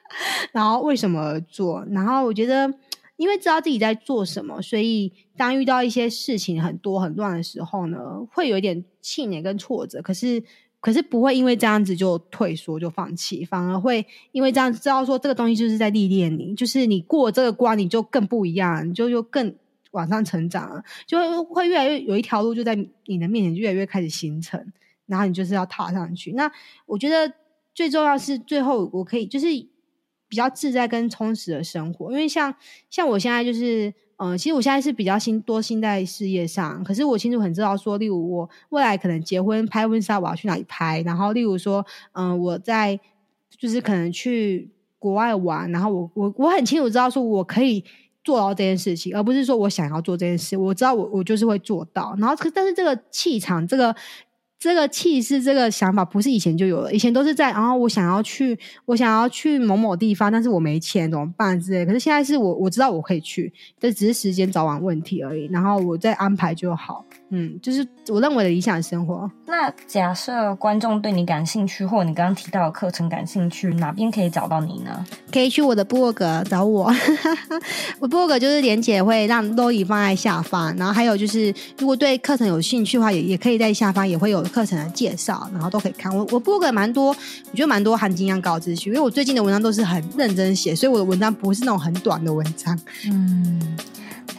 [SPEAKER 2] 然后为什么而做，然后我觉得。因为知道自己在做什么，所以当遇到一些事情很多很乱的时候呢，会有一点气馁跟挫折。可是，可是不会因为这样子就退缩就放弃，反而会因为这样知道说这个东西就是在历练你，就是你过这个关，你就更不一样，你就就更往上成长了，就会越来越有一条路就在你的面前，越来越开始形成，然后你就是要踏上去。那我觉得最重要是最后我可以就是。比较自在跟充实的生活，因为像像我现在就是，嗯、其实我现在是比较心多心在事业上，可是我清楚很知道说，例如我未来可能结婚拍婚纱，我要去哪里拍，然后例如说，嗯、我在就是可能去国外玩，然后我我我很清楚知道说我可以做到这件事情，而不是说我想要做这件事，我知道我我就是会做到，然后但是这个气场这个。这个气势，这个想法不是以前就有了，以前都是在，然后我想要去，我想要去某某地方，但是我没钱怎么办之类。可是现在是我我知道我可以去，这只是时间早晚问题而已，然后我再安排就好。嗯，就是我认为的理想生活。
[SPEAKER 1] 那假设观众对你感兴趣，或你刚刚提到的课程感兴趣，哪边可以找到你呢？
[SPEAKER 2] 可以去我的部落格找我。我部落格就是连姐会让 Lori 放在下方，然后还有就是如果对课程有兴趣的话，也也可以在下方也会有课程的介绍，然后都可以看。我我部落格蛮多，我觉得蛮多含金量高资讯，因为我最近的文章都是很认真写，所以我的文章不是那种很短的文章。
[SPEAKER 1] 嗯。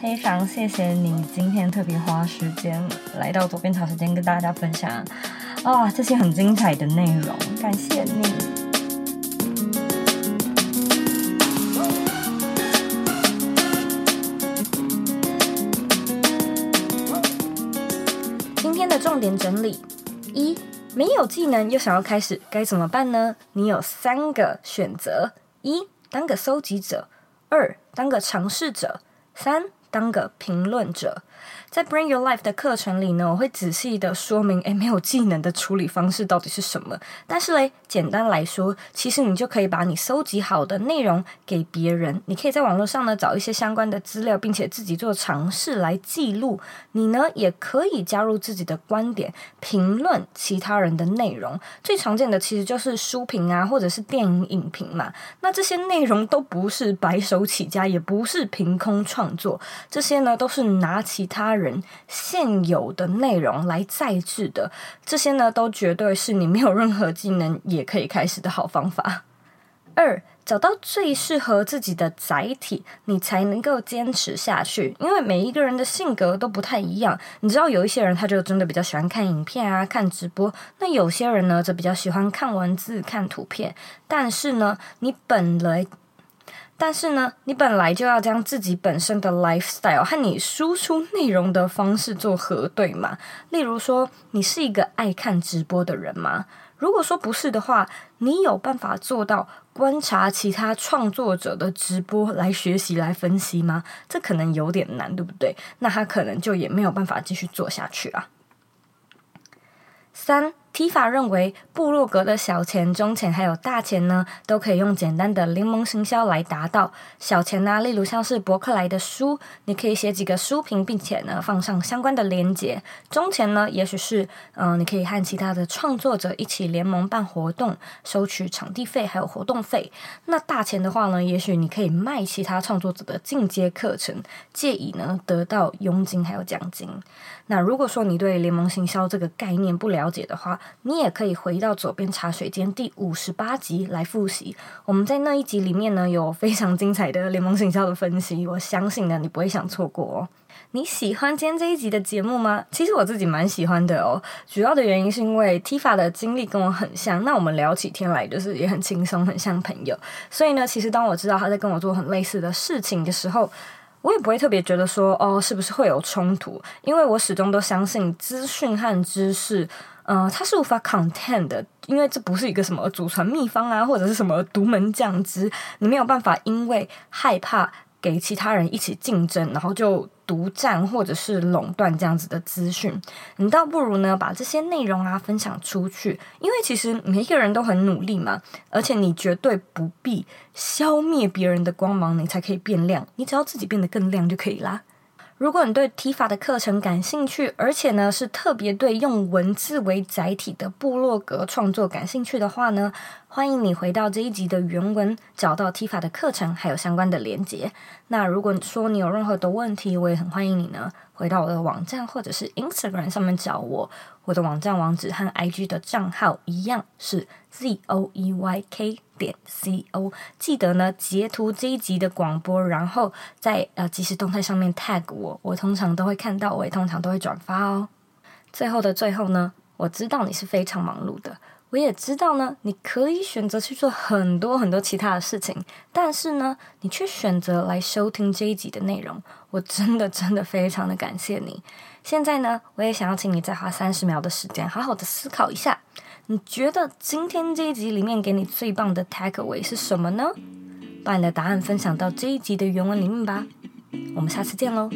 [SPEAKER 1] 非常谢谢你今天特别花时间来到左边茶时间跟大家分享啊、这些很精彩的内容，感谢你。今天的重点整理：一、没有技能又想要开始该怎么办呢？你有三个选择：一、当个搜集者；二、当个尝试者；三。当个评论者。在 Bring Your Life 的课程里呢，我会仔细的说明，诶，没有技能的处理方式到底是什么。但是嘞，简单来说，其实你就可以把你搜集好的内容给别人。你可以在网络上呢找一些相关的资料，并且自己做尝试来记录。你呢也可以加入自己的观点，评论其他人的内容。最常见的其实就是书评啊，或者是电影影评嘛。那这些内容都不是白手起家，也不是凭空创作，这些呢都是拿其他人。人现有的内容来再制的，这些呢都绝对是你没有任何技能也可以开始的好方法。二，找到最适合自己的载体，你才能够坚持下去。因为每一个人的性格都不太一样，你知道有一些人他就真的比较喜欢看影片啊、看直播，那有些人呢则比较喜欢看文字、看图片。但是呢，你本来但是呢，你本来就要将自己本身的 lifestyle 和你输出内容的方式做核对嘛。例如说，你是一个爱看直播的人吗？如果说不是的话，你有办法做到观察其他创作者的直播来学习、来分析吗？这可能有点难，对不对？那他可能就也没有办法继续做下去啊。三，Tifa 认为，部落格的小钱、中钱还有大钱呢，都可以用简单的联盟行销来达到。小钱呢、例如像是博客来的书，你可以写几个书评，并且呢放上相关的连结。中钱呢，也许是嗯、你可以和其他的创作者一起联盟办活动，收取场地费还有活动费。那大钱的话呢，也许你可以卖其他创作者的进阶课程，借以呢得到佣金还有奖金。那如果说你对联盟行销这个概念不了解的话，你也可以回到左边茶水间第五十八集来复习。我们在那一集里面呢，有非常精彩的联盟行销的分析，我相信呢，你不会想错过哦。你喜欢今天这一集的节目吗？其实我自己蛮喜欢的哦。主要的原因是因为 Tifa 的经历跟我很像，那我们聊起天来就是也很轻松，很像朋友。所以呢，其实当我知道他在跟我做很类似的事情的时候，我也不会特别觉得说哦，是不是会有冲突？因为我始终都相信资讯和知识，呃，它是无法 contain 的，因为这不是一个什么祖传秘方啊，或者是什么独门酱汁，你没有办法因为害怕给其他人一起竞争，然后就。独占或者是垄断这样子的资讯，你倒不如呢把这些内容啊分享出去，因为其实每一个人都很努力嘛，而且你绝对不必消灭别人的光芒，你才可以变亮，你只要自己变得更亮就可以啦。如果你对 Tifa 的课程感兴趣，而且呢是特别对用文字为载体的部落格创作感兴趣的话呢，欢迎你回到这一集的原文，找到 Tifa 的课程还有相关的连接。那如果说你有任何的问题，我也很欢迎你呢回到我的网站或者是 Instagram 上面找我。我的网站网址和 IG 的账号一样是 Z O E Y K 点 C O。记得呢截图这一集的广播，然后在呃即时动态上面 tag 我，我通常都会看到，我也通常都会转发哦。最后的最后呢，我知道你是非常忙碌的，我也知道呢你可以选择去做很多很多其他的事情，但是呢你却选择来收听这一集的内容，我真的真的非常的感谢你。现在呢，我也想要请你再花三十秒的时间，好好的思考一下，你觉得今天这一集里面给你最棒的 takeaway 是什么呢？把你的答案分享到这一集的原文里面吧。我们下次见喽